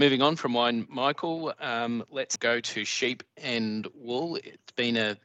Moving on from wine, Michael, um, let's go to sheep and wool. It's been a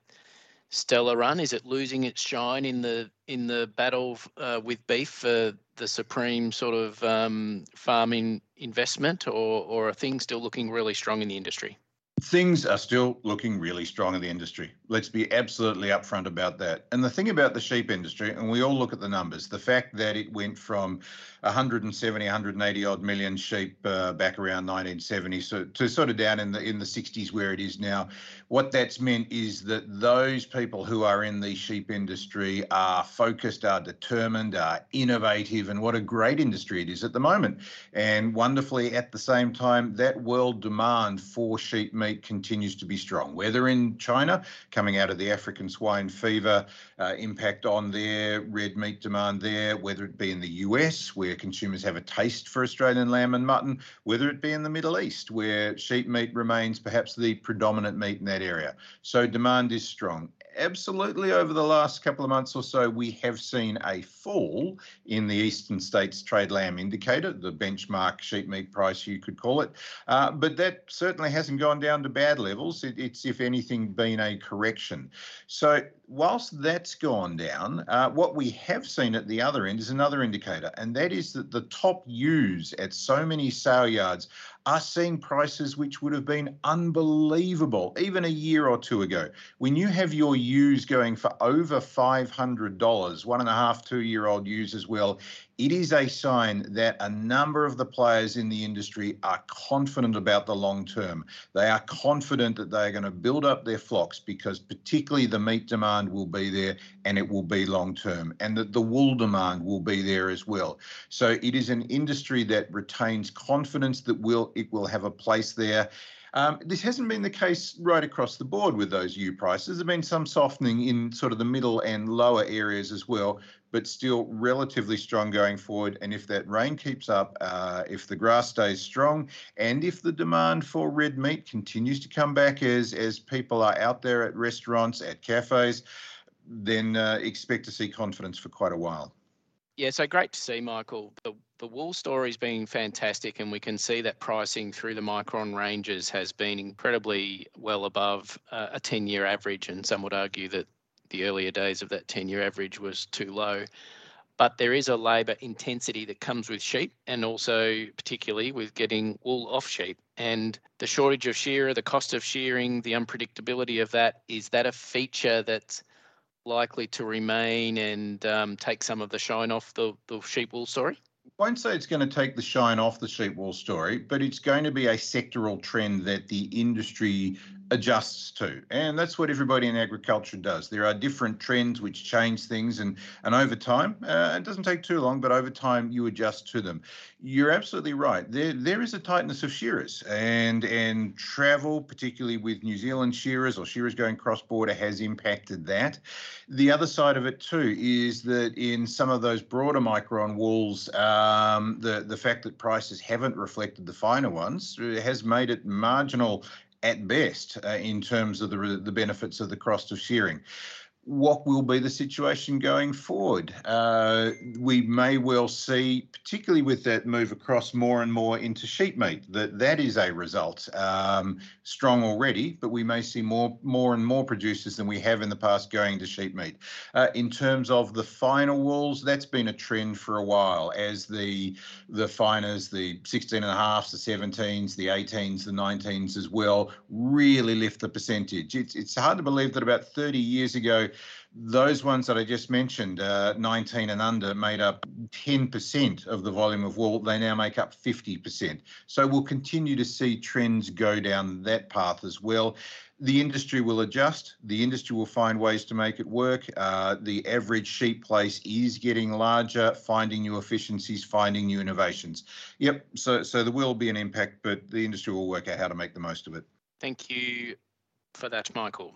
stellar run. Is it losing its shine in the in the battle uh, with beef for the supreme sort of um, farming investment, or or are things still looking really strong in the industry? Things are still looking really strong in the industry. Let's be absolutely upfront about that. And the thing about the sheep industry, and we all look at the numbers, the fact that it went from 170, 180 odd million sheep uh, back around 1970 so, to sort of down in the in the 60s where it is now. What that's meant is that those people who are in the sheep industry are focused, are determined, are innovative, and what a great industry it is at the moment. And wonderfully, at the same time, that world demand for sheep meat meat continues to be strong, whether in China, coming out of the African swine fever uh, impact on their red meat demand there, whether it be in the US, where consumers have a taste for Australian lamb and mutton, whether it be in the Middle East, where sheep meat remains perhaps the predominant meat in that area. So demand is strong absolutely over the last couple of months or so, we have seen a fall in the eastern states trade lamb indicator, the benchmark sheep meat price, you could call it. Uh, but that certainly hasn't gone down to bad levels. It, it's, if anything, been a correction. So, whilst that's gone down, uh, what we have seen at the other end is another indicator, and that is that the top ewes at so many sale yards are seeing prices which would have been unbelievable even a year or two ago. When you have your ewes going for over $500, one and a half, two year old ewes as well, it is a sign that a number of the players in the industry are confident about the long term. They are confident that they are going to build up their flocks because, particularly, the meat demand will be there and it will be long term, and that the wool demand will be there as well. So, it is an industry that retains confidence that will it will have a place there. Um, this hasn't been the case right across the board with those ewe prices. There's been some softening in sort of the middle and lower areas as well, but still relatively strong going forward. And if that rain keeps up, uh, if the grass stays strong, and if the demand for red meat continues to come back as as people are out there at restaurants, at cafes, then uh, expect to see confidence for quite a while. Yeah, so great to see, Michael. The, the wool story's been fantastic, and we can see that pricing through the micron ranges has been incredibly well above uh, a 10 year average. And some would argue that the earlier days of that 10 year average was too low. But there is a labour intensity that comes with sheep, and also particularly with getting wool off sheep. And the shortage of shearer, the cost of shearing, the unpredictability of that is that a feature that's likely to remain and um, take some of the shine off the, the sheep wool story? I won't say it's going to take the shine off the sheep wool story, but it's going to be a sectoral trend that the industry adjusts to. And that's what everybody in agriculture does. There are different trends which change things, and, and over time, uh, it doesn't take too long, but over time you adjust to them. You're absolutely right. There, there is a tightness of shearers, and, and travel, particularly with New Zealand shearers or shearers going cross border, has impacted that. The other side of it, too, is that in some of those broader micron wools, um, the, the fact that prices haven't reflected the finer ones has made it marginal at best uh, in terms of the, the benefits of the cost of shearing what will be the situation going forward? Uh, we may well see, particularly with that move across more and more into sheep meat, that that is a result. Um, strong already, but we may see more, more and more producers than we have in the past going to sheep meat. Uh, in terms of the finer wools, that's been a trend for a while as the the finers, the 16 and a halfs, the 17s, the 18s, the 19s as well, really lift the percentage. It's it's hard to believe that about 30 years ago those ones that I just mentioned, uh, 19 and under, made up 10% of the volume of wool. They now make up 50%. So we'll continue to see trends go down that path as well. The industry will adjust. The industry will find ways to make it work. Uh, the average sheep place is getting larger, finding new efficiencies, finding new innovations. Yep. So so there will be an impact, but the industry will work out how to make the most of it. Thank you for that, Michael.